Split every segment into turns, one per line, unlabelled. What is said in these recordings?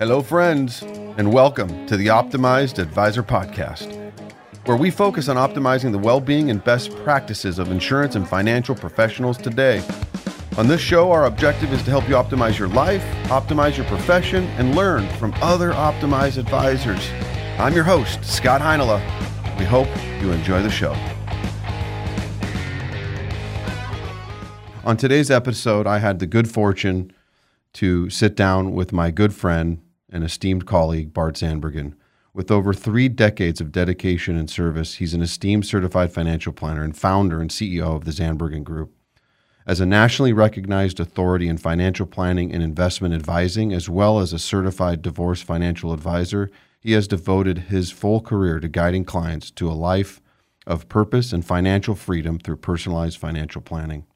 Hello, friends, and welcome to the Optimized Advisor Podcast, where we focus on optimizing the well being and best practices of insurance and financial professionals today. On this show, our objective is to help you optimize your life, optimize your profession, and learn from other optimized advisors. I'm your host, Scott Heinela. We hope you enjoy the show. On today's episode, I had the good fortune to sit down with my good friend and esteemed colleague, Bart Zandbergen. With over three decades of dedication and service, he's an esteemed certified financial planner and founder and CEO of the Zandbergen Group. As a nationally recognized authority in financial planning and investment advising, as well as a certified divorce financial advisor, he has devoted his full career to guiding clients to a life of purpose and financial freedom through personalized financial planning.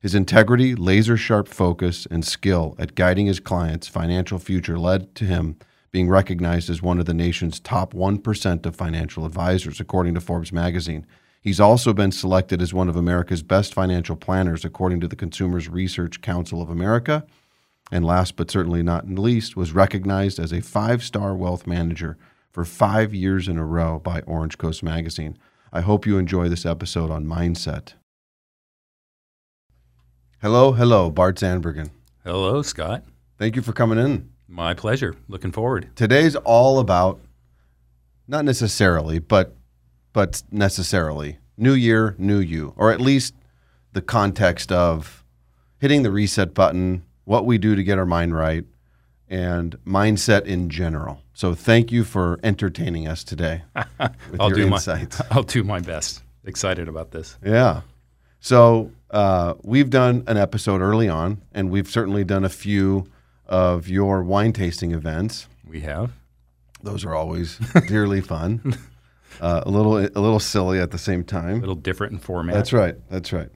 His integrity, laser sharp focus, and skill at guiding his clients' financial future led to him being recognized as one of the nation's top 1% of financial advisors, according to Forbes magazine. He's also been selected as one of America's best financial planners, according to the Consumers Research Council of America. And last but certainly not least, was recognized as a five star wealth manager for five years in a row by Orange Coast Magazine. I hope you enjoy this episode on mindset. Hello, hello, Bart Zandbergen.
Hello, Scott.
Thank you for coming in.
My pleasure. Looking forward.
Today's all about not necessarily, but but necessarily new year, new you, or at least the context of hitting the reset button, what we do to get our mind right, and mindset in general. So thank you for entertaining us today with
I'll
your
do
insights.
my I'll do my best. Excited about this.
Yeah. So uh, we've done an episode early on, and we've certainly done a few of your wine tasting events.
We have.
Those are always dearly fun. Uh, a little, a little silly at the same time.
A little different in format.
That's right. That's right.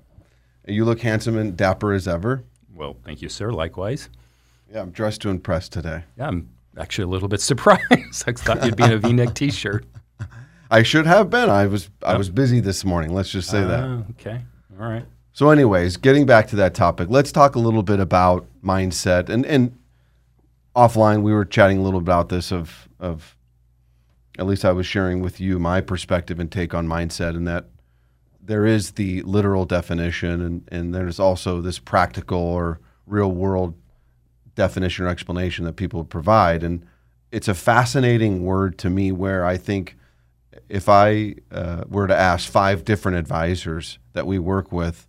You look handsome and dapper as ever.
Well, thank you, sir. Likewise.
Yeah, I'm dressed to impress today.
Yeah, I'm actually a little bit surprised. I thought you'd be in a V-neck T-shirt.
I should have been. I was, I was busy this morning. Let's just say that.
Ah, okay. All right.
So, anyways, getting back to that topic, let's talk a little bit about mindset. And and offline, we were chatting a little bit about this of of at least I was sharing with you my perspective and take on mindset, and that there is the literal definition, and and there's also this practical or real world definition or explanation that people provide, and it's a fascinating word to me where I think if I uh, were to ask five different advisors that we work with,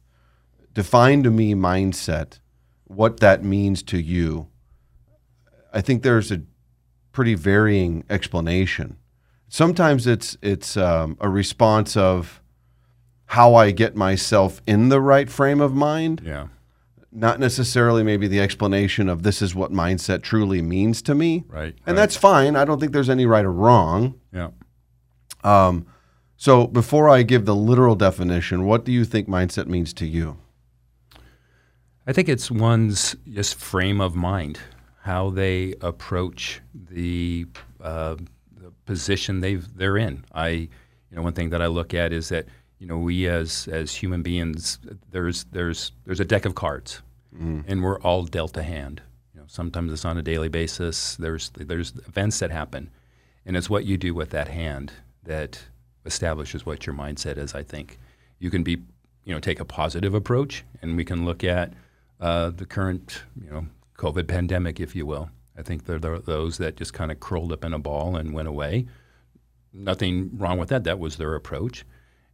define to me mindset, what that means to you, I think there's a pretty varying explanation. Sometimes it's it's um, a response of how I get myself in the right frame of mind,
Yeah.
not necessarily maybe the explanation of this is what mindset truly means to me.
Right.
And
right.
that's fine. I don't think there's any right or wrong.
yeah.
Um, so before I give the literal definition, what do you think mindset means to you?
I think it's one's just frame of mind, how they approach the, uh, the position they've they're in. I, you know, one thing that I look at is that you know we as as human beings, there's there's there's a deck of cards, and we're all dealt a hand. You know, sometimes it's on a daily basis. There's there's events that happen, and it's what you do with that hand that establishes what your mindset is. I think you can be, you know, take a positive approach, and we can look at uh, the current, you know, COVID pandemic, if you will. I think there are those that just kind of curled up in a ball and went away. Nothing wrong with that. That was their approach.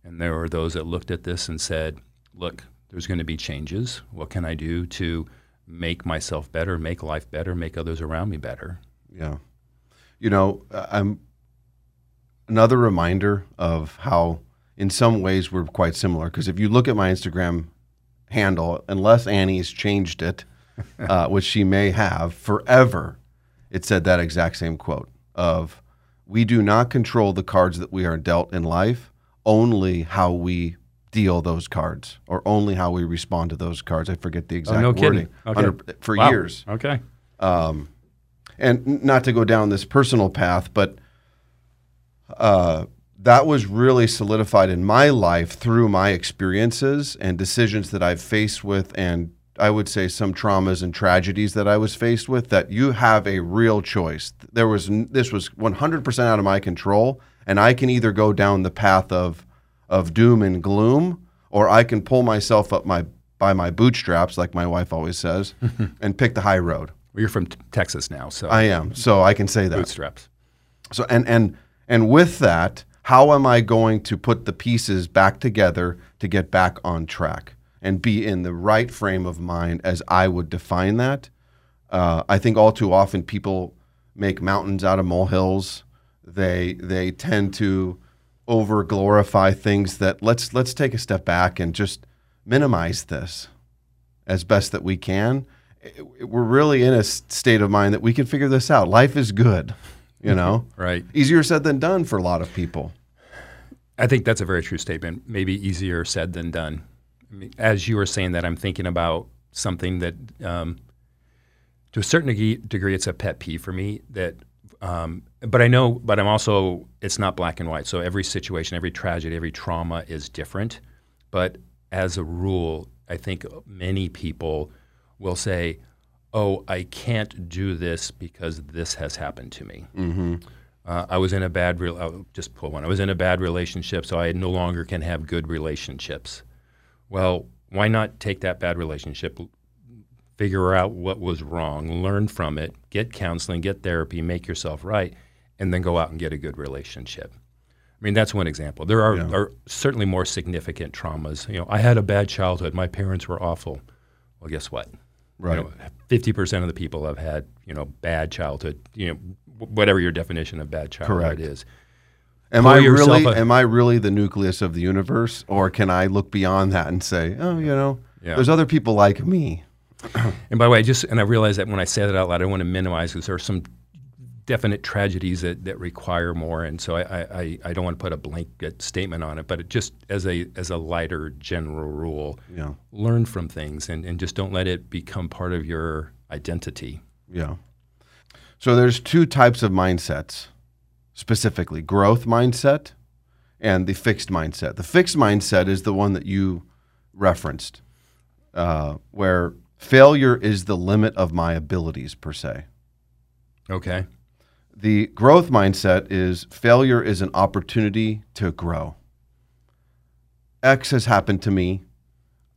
And there were those that looked at this and said, look, there's going to be changes. What can I do to make myself better, make life better, make others around me better?
Yeah. You know, I'm another reminder of how, in some ways, we're quite similar. Because if you look at my Instagram handle, unless Annie's changed it, uh, which she may have forever, it said that exact same quote of, "We do not control the cards that we are dealt in life, only how we." Deal those cards, or only how we respond to those cards. I forget the exact
no
wording.
kidding. Okay.
Under- for
Wow.
years,
Okay.
and not to go down this personal path, but uh, that was really solidified in my life through my experiences and decisions that I've faced with and I would say, some traumas and tragedies that I was faced with, that you have a real choice. There was this was 100% out of my control, and I can either go down the path of of doom and gloom, or I can pull myself up my by my bootstraps, like my wife always says, and pick the high road.
Well, you're from t- Texas now, so
I am, so I can say that.
bootstraps.
So and and and with that, how am I going to put the pieces back together to get back on track and be in the right frame of mind as I would define that? Uh, I think all too often people make mountains out of molehills. They they tend to over glorify things that let's let's take a step back and just minimize this as best that we can. We're really in a state of mind that we can figure this out. Life is good you know?
Right.
Easier said than done for a lot of people.
I think that's a very true statement. Maybe easier said than done. I mean, as you were saying that i'm thinking about something that um, to a certain degree, degree it's a pet peeve for me that um, but i know but i'm also it's not black and white. So every situation every tragedy every trauma is different. But as a rule i think many people will say oh, I can't do this because this has happened to me.
mm-hmm.
Uh, I was in a bad, re- I'll just pull one. I was in a bad relationship, so I no longer can have good relationships. Well, why not take that bad relationship, figure out what was wrong, learn from it, get counseling, get therapy, make yourself right, and then go out and get a good relationship. I mean, that's one example. There are,
Yeah.
are certainly more significant traumas. You know, I had a bad childhood. My parents were awful. Well, guess what?
Right
Fifty percent of the people have had you know bad childhood. You know whatever your definition of bad childhood
Correct.
is.
am
pull
i really
a-
am i really the nucleus of the universe or can i look beyond that and say oh you know
Yeah.
there's other people like me
And by the way, I just and I realize that when I say that out loud, I want to minimize because there are some definite tragedies that, that require more, and so I, I, I- don't want to put a blanket statement on it. But it just as a as a lighter general rule,
yeah
learn from things and, and just don't let it become part of your identity.
yeah so there's two types of mindsets specifically growth mindset and the fixed mindset the fixed mindset is the one that you referenced uh, where failure is the limit of my abilities per se
Okay.
The growth mindset is failure is an opportunity to grow. X has happened to me.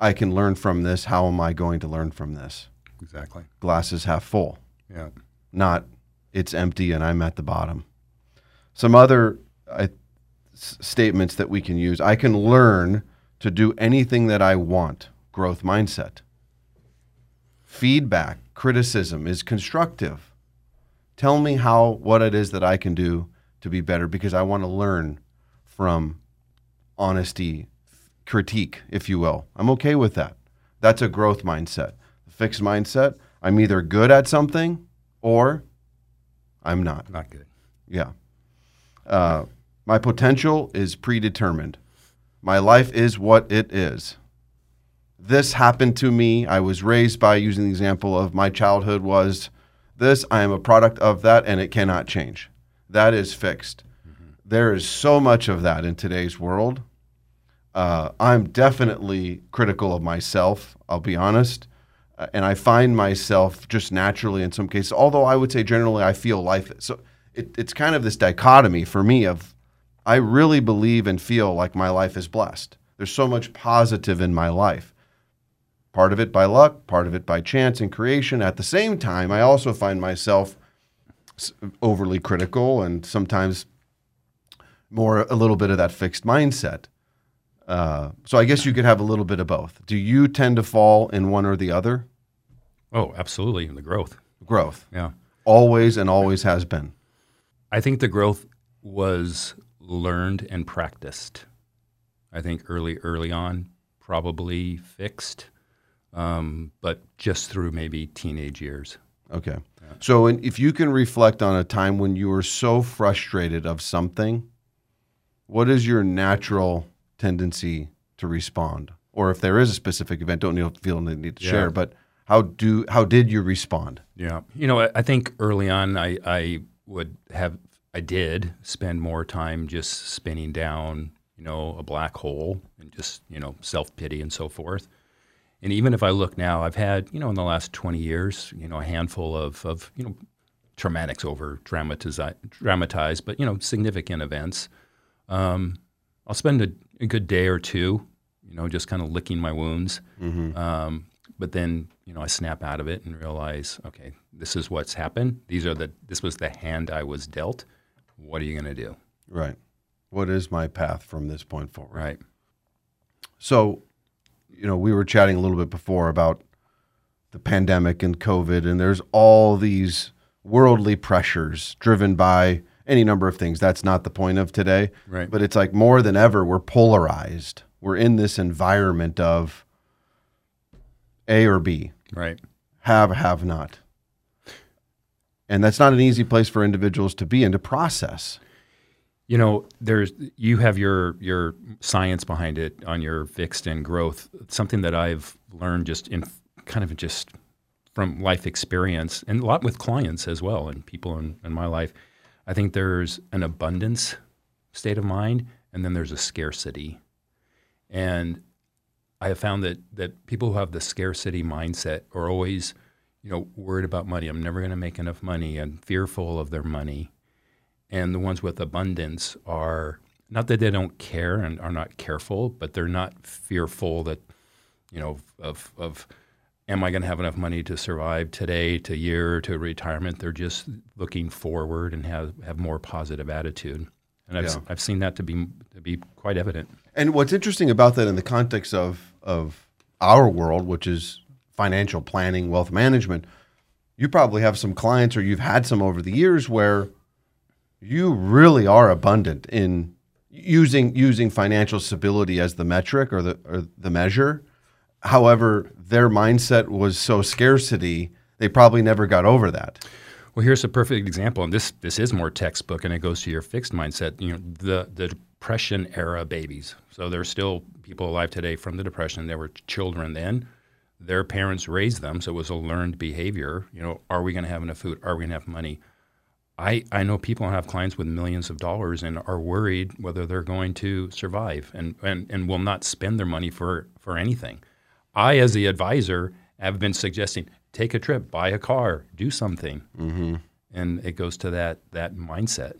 I can learn from this. How am I going to learn from this?
Exactly.
Glasses half full,
Yeah.
not it's empty and I'm at the bottom. Some other I, s- statements that we can use I can learn to do anything that I want. Growth mindset. Feedback, criticism is constructive. Tell me how what it is that I can do to be better because I want to learn from honesty, critique, if you will. I'm okay with that. That's a growth mindset. The fixed mindset, I'm either good at something or I'm not.
Not good.
Yeah. Uh, my potential is predetermined. My life is what it is. This happened to me. I was raised by using the example of my childhood was this. I am a product of that and it cannot change. That is fixed. There is so much of that in today's world. Uh, I'm definitely critical of myself, I'll be honest. Uh, and I find myself just naturally in some cases, although I would say generally I feel life. So it, it's kind of this dichotomy for me of I really believe and feel like my life is blessed. There's so much positive in my life. Part of it by luck, part of it by chance and creation. At the same time, I also find myself overly critical and sometimes more a little bit of that fixed mindset. Uh, so I guess you could have a little bit of both. Do you tend to fall in one or the other?
Oh, absolutely. The growth.
Growth.
Yeah.
Always and always has been.
I think the growth was learned and practiced. I think early, early on, probably fixed, um, but just through maybe teenage years.
Okay. So if you can reflect on a time when you were so frustrated of something, what is your natural tendency to respond? Or if there is a specific event, don't feel the need to
Yeah.
share, but how do how did you respond?
Yeah. You know, I, I think early on, I, I would have, I did spend more time just spinning down, you know, a black hole and just, you know, self pity and so forth. And even if I look now, I've had, you know, in the last 20 years, you know, a handful of, of you know, traumatics over dramatize, dramatized, but, you know, significant events. Um, I'll spend a, a, good day or two, you know, just kind of licking my wounds. Mm-hmm. Um, but then, you know, I snap out of it and realize, okay, this is what's happened. These are the, this was the hand I was dealt. What are you going to do?
Right. What is my path from this point forward?
Right.
So, you know, we were chatting a little bit before about the pandemic and COVID, and there's all these worldly pressures driven by any number of things. That's not the point of today.
Right.
But it's like more than ever, we're polarized. We're in this environment of A or B.
Right.
Have, have not. And that's not an easy place for individuals to be and to process.
You know, there's you have your your science behind it on your fixed and growth. Something that I've learned just in kind of just from life experience and a lot with clients as well and people in, in my life. I think there's an abundance state of mind and then there's a scarcity. And I have found that that people who have the scarcity mindset are always, you know, worried about money. I'm never going to make enough money and fearful of their money and the ones with abundance are not that they don't care and are not careful, but they're not fearful that you know of of am I going to have enough money to survive today, to year, to retirement? They're just looking forward and have have more positive attitude. And I've,
Yeah.
I've seen that to be to be quite evident.
And what's interesting about that in the context of of our world, which is financial planning, wealth management, you probably have some clients or you've had some over the years where you really are abundant in using using financial stability as the metric or the or the measure. However, their mindset was so scarcity, they probably never got over that.
Well, here's a perfect example, and this this is more textbook, and it goes to your fixed mindset. You know, the the depression era babies. So there's still people alive today from the depression. There were children then. Their parents raised them, so it was a learned behavior. You know, are we going to have enough food? Are we going to have money? I, I know people have clients with millions of dollars and are worried whether they're going to survive and, and, and will not spend their money for, for anything. I, as the advisor, have been suggesting take a trip, buy a car, do something. Mm-hmm. And it goes to that, that mindset.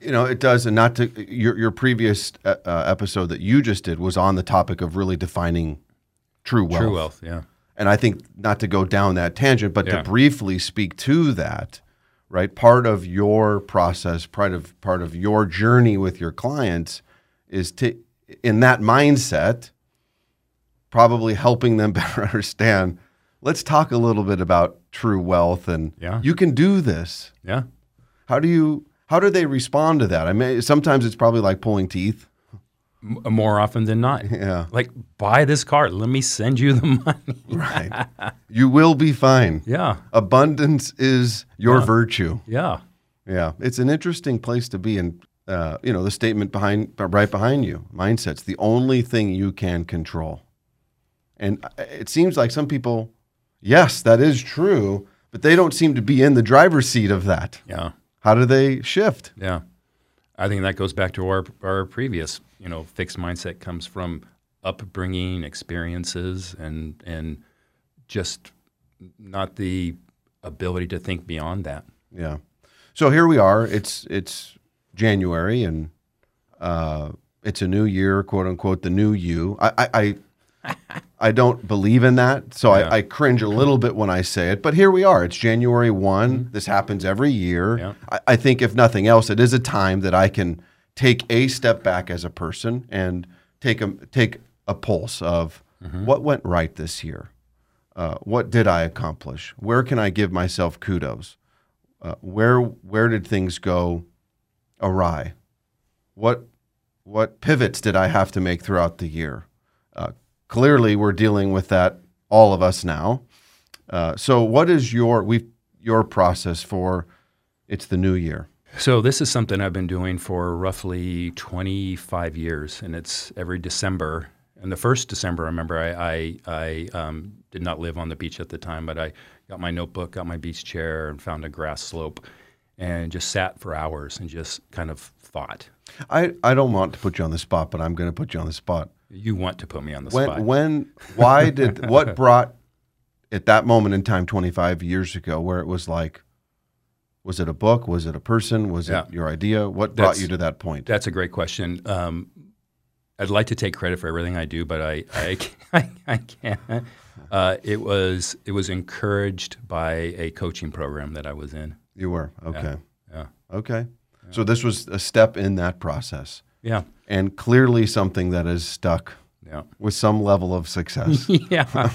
You know, it does, and not to your your previous uh, uh, episode that you just did was on the topic of really defining true wealth.
True wealth, yeah.
And I think not to go down that tangent, but
Yeah.
to briefly speak to that, right? Part of your process, part of part of your journey with your clients is to in that mindset, probably helping them better understand. Let's talk a little bit about true wealth and
Yeah.
you can do this.
Yeah.
How do you how do they respond to that? I mean, sometimes it's probably like pulling teeth.
More often than not.
Yeah.
Like, buy this car. Let me send you the money.
Right. you will be fine.
yeah.
Abundance is your virtue.
Yeah.
Yeah, it's an interesting place to be, and uh, you know the statement behind, right behind you, mindset's the only thing you can control. And uh, it seems like some people, yes, that is true, but they don't seem to be in the driver's seat of that.
Yeah.
How do they shift?
Yeah. I think that goes back to our, our previous, you know, fixed mindset comes from upbringing, experiences, and and just not the ability to think beyond that.
Yeah. So here we are. It's it's January, and uh, it's a new year, quote unquote, the new you. I I, I, don't believe in that, so
Yeah.
I, I cringe a little bit when I say it. But here we are. It's January one. This happens every year.
Yeah.
I, I think, if nothing else, it is a time that I can take a step back as a person and take a take a pulse of what went right this year. Uh, what did I accomplish? Where can I give myself kudos? Uh, where where did things go awry? What what pivots did I have to make throughout the year? Uh, clearly, we're dealing with that, all of us now. Uh, so, what is your we your process for? It's the new year.
So this is something I've been doing for roughly 25 years, and it's every December. And the first December, I remember I I, I um, did not live on the beach at the time, but I got my notebook, got my beach chair, and found a grass slope, and just sat for hours and just kind of thought.
I, I don't want to put you on the spot, but I'm going to put you on the spot.
You want to put me on the
when
spot.
when why did what brought at that moment in time 25 years ago where it was like was it a book? Was it a person? Was
Yeah.
it your idea? What brought
That's-
you to that point?
That's a great question. Um, I'd like to take credit for everything I do, but I I, I, I can't. Uh, it was it was encouraged by a coaching program that I was in.
you were? Okay.
Yeah,
okay. So this was a step in that process
yeah,
and clearly something that is stuck
yeah,
with some level of success
yeah.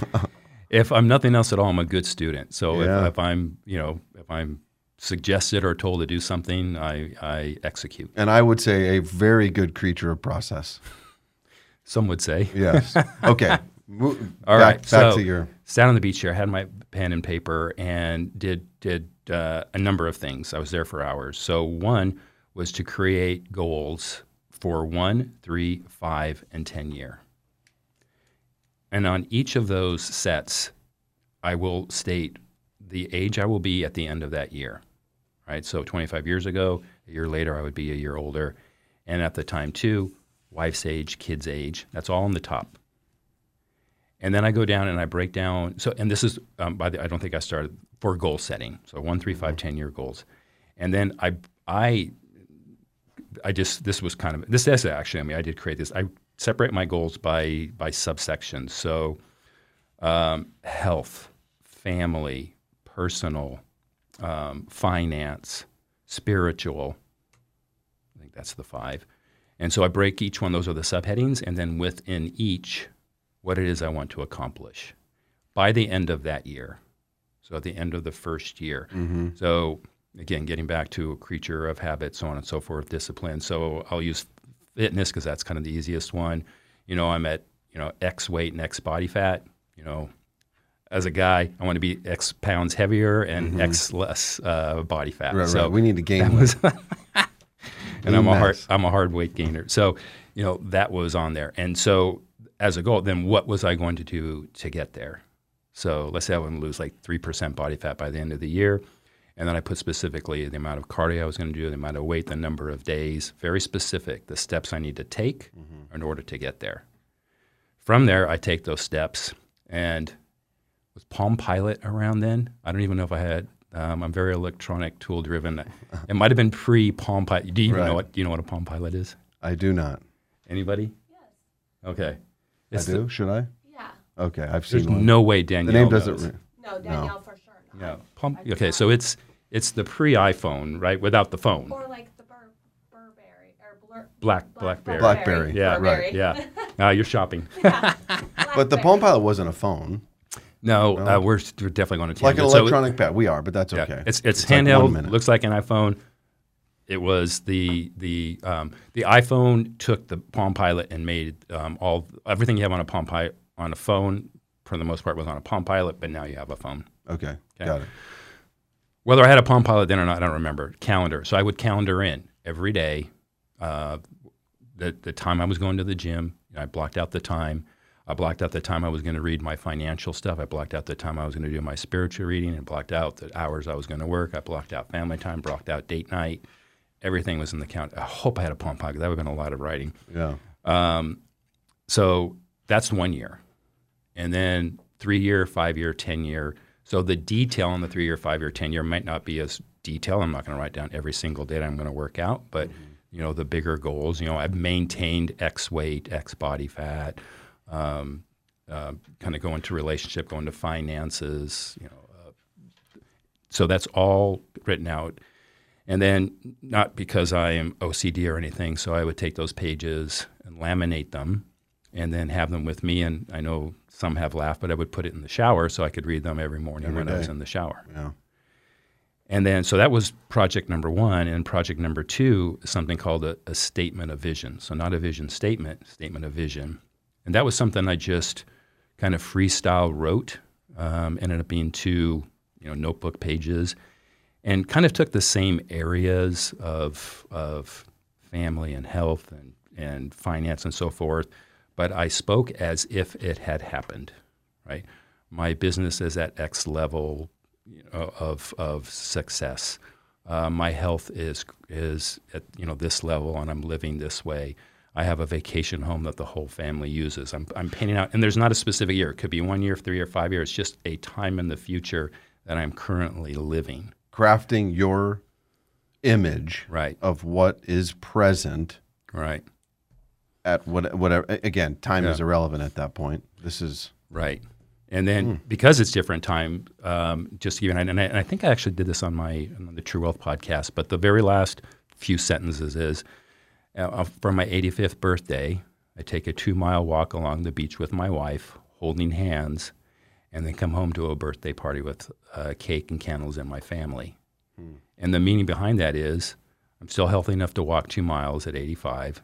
if I'm nothing else at all, I'm a good student. So
Yeah.
if, if I'm you know if I'm suggested or told to do something, I I execute.
and i would say a very good creature of process
Some would say.
yes okay Mo-
All
back,
right,
back
so-
to your
sat on the beach here, had my pen and paper, and did did uh, a number of things. I was there for hours. So one was to create goals for one, three, five, and ten year. And on each of those sets, I will state the age I will be at the end of that year. Right. So 25 years ago, a year later, I would be a year older, and at the time too, wife's age, kids' age. That's all on the top. And then I go down and I break down. So, and this is um, by the, I don't think I started for goal setting. So one, three, five, ten year goals. And then I, I, I just this was kind of this is actually. I mean, I did create this. I separate my goals by by subsections. So, um, health, family, personal, um, finance, spiritual. I think that's the five. And so I break each one. Those are the subheadings, and then within each what it is I want to accomplish by the end of that year. So at the end of the first year. So again, getting back to a creature of habit, so on and so forth, discipline. So I'll use fitness because that's kind of the easiest one. You know, I'm at you know X weight and X body fat. You know, as a guy, I want to be X pounds heavier and X less uh, body fat.
right,
so
right. we need to gain
was and I'm a hard. I'm a hard weight gainer. So, you know, that was on there. And so as a goal, then what was I going to do to get there? So let's say I want to lose like three percent body fat by the end of the year. And then I put specifically the amount of cardio I was going to do, the amount of weight, the number of days, very specific, the steps I need to take in order to get there. From there, I take those steps and was Palm Pilot around then? I don't even know if I had. Um, I'm very electronic tool driven. It might have been pre Palm Pilot. Do you even
Right.
know what? Do you know what a Palm Pilot is?
i do not
Anybody?
Yes.
Okay.
i
It's the-
do should i
Yeah.
okay i've
there's
seen one
no way Danielle.
the name doesn't
knows.
ring.
No, Danielle for sure. Not.
Yeah. Palm, okay, so it's it's the pre iPhone, right? Without the phone.
Or like the Bur- Burberry or Blur.
Black
Black-
Blackberry.
Blackberry.
Yeah,
Burberry.
Yeah. Now you're shopping.
but the palm pilot wasn't a phone
no, uh, we're, we're definitely going to
like an
tangent. So it-
electronic pad we are but that's
Yeah,
okay
It's it's,
like one
handheld.
minute.
looks like an iPhone. It was the the um, the iPhone took the Palm Pilot and made um, all everything you have on a Palm Pilot on a phone for the most part was on a Palm Pilot, but now you have a phone.
okay got it
Whether I had a Palm Pilot then or not, I don't remember. Calendar. So I would calendar in every day uh, the the time I was going to the gym. I blocked out the time. I blocked out the time I was going to read my financial stuff. I blocked out the time I was going to do my spiritual reading, and blocked out the hours I was going to work. I blocked out family time, blocked out date night. Everything was in the count. I hope I had a Palm Pilot. That would have been a lot of writing.
yeah Um,
So that's one year. And then three year, five year, 10 year. So the detail on the three year, five year, 10 year might not be as detailed. I'm not going to write down every single date I'm going to work out, but you know, the bigger goals, you know, I've maintained X weight, X body fat, um, uh, kind of go into relationship, go into finances, you know. Uh, so that's all written out. And then, not because I am OCD or anything, so I would take those pages and laminate them and then have them with me. And I know some have laughed, but I would put it in the shower so I could read them every morning
Every
when I was in the shower.
yeah
And then, so that was project number one. And project number two is something called a, a statement of vision. So, not a vision statement, statement of vision. And that was something I just kind of freestyle wrote. Um, ended up being two, you know, notebook pages, and kind of took the same areas of of family and health and and finance and so forth. But I spoke as if it had happened, right? My business is at X level you know, of of success. Uh, my health is is at you know this level, and I'm living this way. I have a vacation home that the whole family uses. I'm, I'm painting out, and there's not a specific year. It could be one year, three year, five years. It's just a time in the future that I'm currently living.
Crafting your image
Right,
of what is present
right,
at what, whatever. Again, time is irrelevant at that point. This is
right. And then because it's different time, um, just to give you an and I, and I think I actually did this on my on the True Wealth podcast, but the very last few sentences is uh, for my 85th birthday, I take a two mile walk along the beach with my wife, holding hands, and then come home to a birthday party with uh, cake and candles and my family. And the meaning behind that is I'm still healthy enough to walk two miles at 85.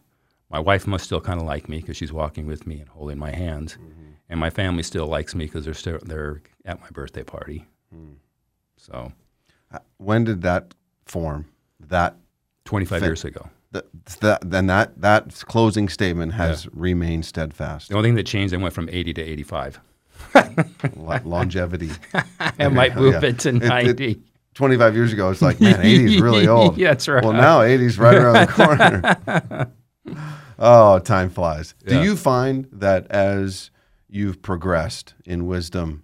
My wife must still kind of like me because she's walking with me and holding my hands. Mm-hmm. And my family still likes me because they're, still, they're at my birthday party. Mm. So uh,
when did that form? That
25
Fa-
years ago.
then that that closing statement has remained steadfast.
The only thing that changed, I went from 80 to 85.
Longevity.
I might move
Yeah.
it to
It- it-
90.
25 years ago, it's like, man, 80 is really old.
Yeah, that's right.
Well, now 80 is right around the corner. oh, time flies. Do you find that as you've progressed in wisdom,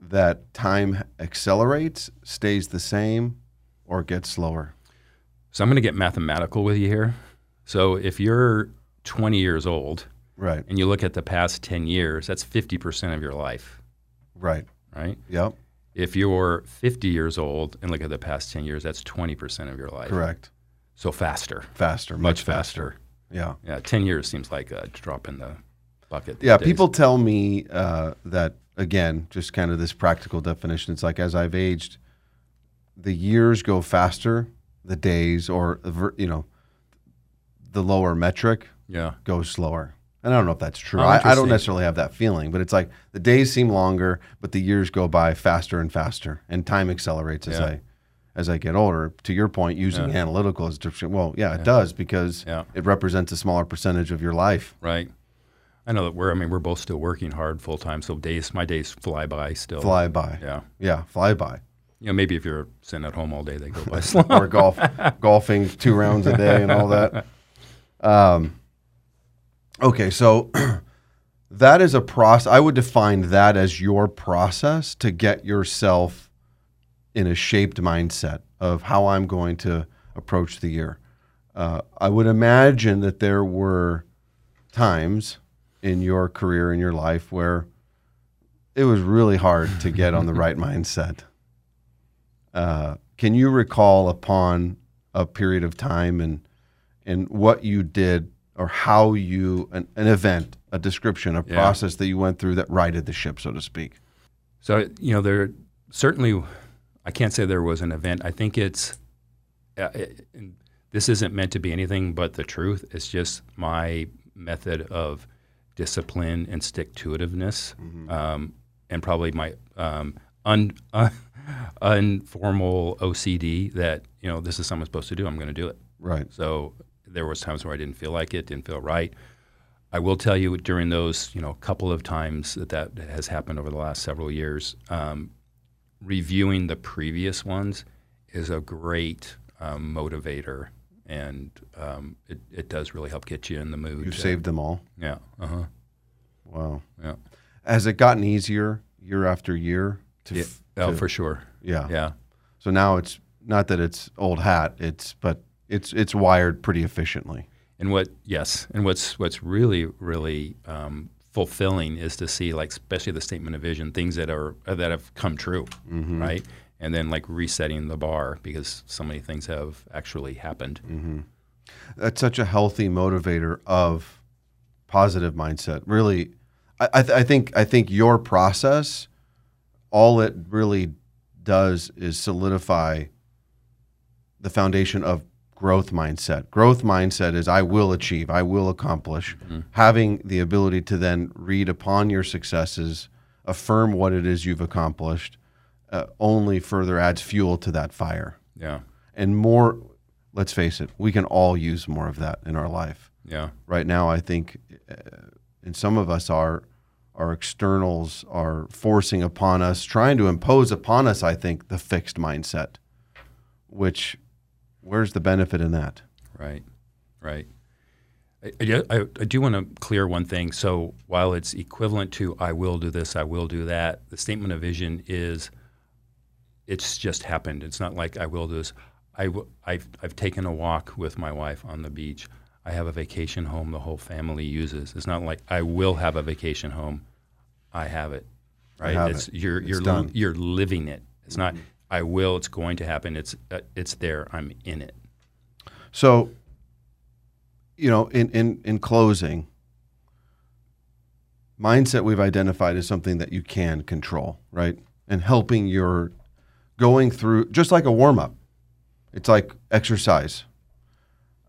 that time accelerates, stays the same, or gets slower?
So I'm going to get mathematical with you here. So if you're 20 years old
Right,
and you look at the past 10 years, that's 50% of your life,
right.
right?
Yep,
If you're 50 years old and look at the past 10 years, that's 20% of your life.
correct.
So faster,
Faster, much,
much
faster.
faster.
Yeah.
Yeah, 10 years seems like a drop in the bucket.
Yeah,
days.
people tell me uh, that again, just kind of this practical definition. It's like as I've aged, the years go faster, the days, or you know, the lower metric
Yeah,
goes slower. And I don't know if that's true.
Oh,
I, I don't necessarily have that feeling, but it's like the days seem longer, but the years go by faster and faster, and time accelerates as
Yeah.
I as I get older. To your point, using
Yeah.
analytical as different. Well, yeah, it does because
Yeah.
it represents a smaller percentage of your life.
right. I know that we're. I mean, we're both still working hard full time. So days, my days fly by still.
Fly by.
Yeah.
Yeah, fly by.
You know, maybe if you're sitting at home all day, they go by slow.
or golf, golfing two rounds a day and all that. Um, okay, so that is a process. I would define that as your process to get yourself in a shaped mindset of how I'm going to approach the year. Uh, I would imagine that there were times in your career in your life where it was really hard to get on the right mindset. Uh, can you recall upon a period of time and and what you did or how you an, an event, a description, a
Yeah.
process that you went through that righted the ship, so to speak?
So you know, there certainly, I can't say there was an event. I think it's, uh, it, and this isn't meant to be anything but the truth. It's just my method of discipline and stick to itiveness, um, and probably my um, un, uh, informal OCD that you know this is something I'm supposed to do. I'm going to do it.
Right.
So there was times where I didn't feel like it, didn't feel right. I will tell you during those, you know, couple of times that that has happened over the last several years, um, reviewing the previous ones is a great um, motivator, and um, it, it does really help get you in the mood.
You
to-
saved them all.
Yeah. Uh huh.
Wow.
Yeah.
Has it gotten easier year after year? To,
Yeah.
f-
Oh,
to-
for sure.
yeah.
Yeah.
So now it's not that it's old hat. It's but it's it's wired pretty efficiently.
And what yes, and what's what's really really um, fulfilling is to see like especially the statement of vision things that are uh, that have come true, mm-hmm. right? And then like resetting the bar because so many things have actually happened. Mm-hmm.
that's such a healthy motivator of positive mindset. Really, I, I, th- I think I think your process, all it really does is solidify the foundation of growth mindset. Growth mindset is I will achieve, I will accomplish. Having the ability to then read upon your successes, affirm what it is you've accomplished, uh, only further adds fuel to that fire.
Yeah,
and more let's face it we can all use more of that in our life.
Yeah,
right now i think uh, and some of us are our externals are forcing upon us trying to impose upon us i think the fixed mindset which where's the benefit in that
right, right. I, I, I do want to clear one thing. So while it's equivalent to "I will do this," "I will do that," the statement of vision is it's just happened. It's not like I will do this. I w- I've, I've taken a walk with my wife on the beach. I have a vacation home the whole family uses. It's not like I will have a vacation home. I have it. Right?
have
it's
it.
you're
It's
you're
done.
li- you're living it. It's not I will. It's going to happen. It's uh, it's there. I'm in it.
So, you know, in, in, in closing, mindset we've identified as something that you can control, right? And helping your going through, just like a warm up, it's like exercise.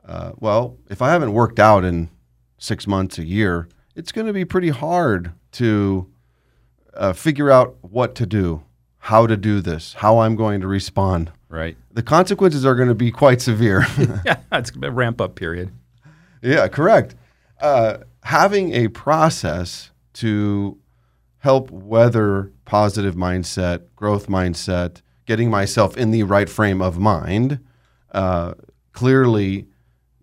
Uh, well, if I haven't worked out in six months, a year, it's going to be pretty hard to uh, figure out what to do, how to do this, how I'm going to respond.
Right.
The consequences are going to be quite severe.
yeah. It's a ramp up period.
Yeah, correct. Uh, having a process to help weather positive mindset, growth mindset, getting myself in the right frame of mind, uh, clearly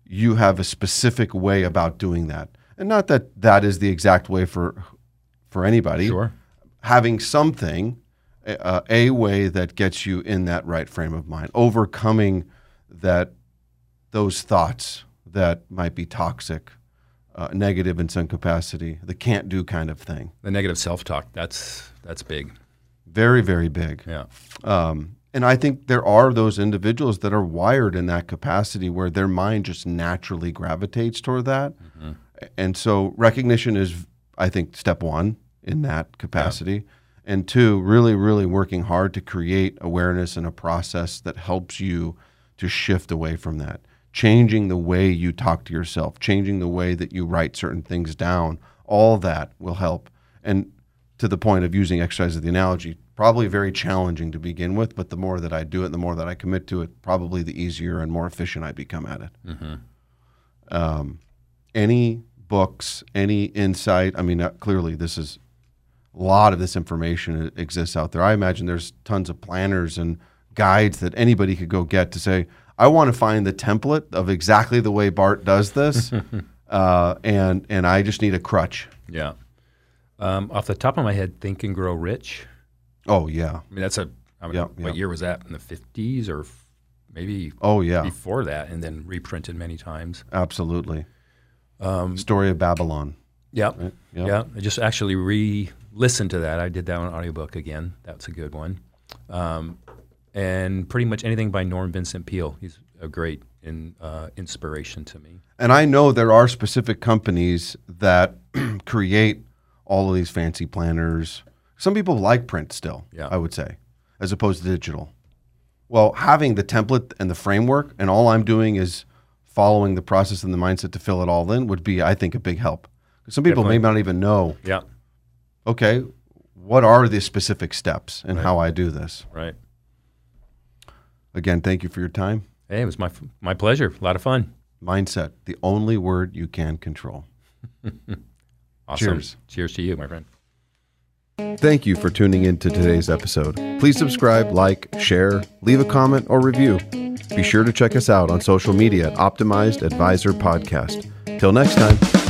you have a specific way about doing that. And not that that is the exact way for for anybody.
Sure.
Having something, a, a way that gets you in that right frame of mind, overcoming that those thoughts that might be toxic, uh, negative in some capacity, the can't do kind of thing.
The negative self talk. That's that's big.
Very, very big.
Yeah.
Um, and I think there are those individuals that are wired in that capacity where their mind just naturally gravitates toward that. And so recognition is, I think, step one in that capacity. And two, really, really working hard to create awareness and a process that helps you to shift away from that. Changing the way you talk to yourself, changing the way that you write certain things down, all that will help. And to the point of using exercise as the analogy, probably very challenging to begin with, but the more that I do it, the more that I commit to it, probably the easier and more efficient I become at it. Um, any books, any insight? I mean, uh, clearly, this is a lot of this information exists out there. I imagine there's tons of planners and guides that anybody could go get to say, I want to find the template of exactly the way Bart does this, uh, and and I just need a crutch.
Yeah. Um, off the top of my head, Think and Grow Rich.
Oh yeah,
I mean, that's a. I mean,
Yeah,
what
yeah.
year was that? In the fifties or maybe
oh yeah,
before that, and then reprinted many times.
absolutely. Story of Babylon.
Yeah.
Right? Yeah.
Yeah. I just actually re-listened to that. I did that on audiobook again. That's a good one. Um, and pretty much anything by Norm Vincent Peale. He's a great in, uh, inspiration to me.
And I know there are specific companies that create all of these fancy planners. Some people like print still,
Yeah.
I would say, as opposed to digital. Well, having the template and the framework, and all I'm doing is following the process and the mindset to fill it all in would be, I think, a big help. Some people
Definitely.
may not even know,
Yeah.
Okay, what are the specific steps and how I do this?
Right.
Again, thank you for your time.
Hey, it was my my pleasure. A lot of fun.
Mindset, the only word you can control.
Awesome.
Cheers.
Cheers to you, my friend.
Thank you for tuning in to today's episode. Please subscribe, like, share, leave a comment, or review. Be sure to check us out on social media at Optimized Advisor Podcast. Till next time.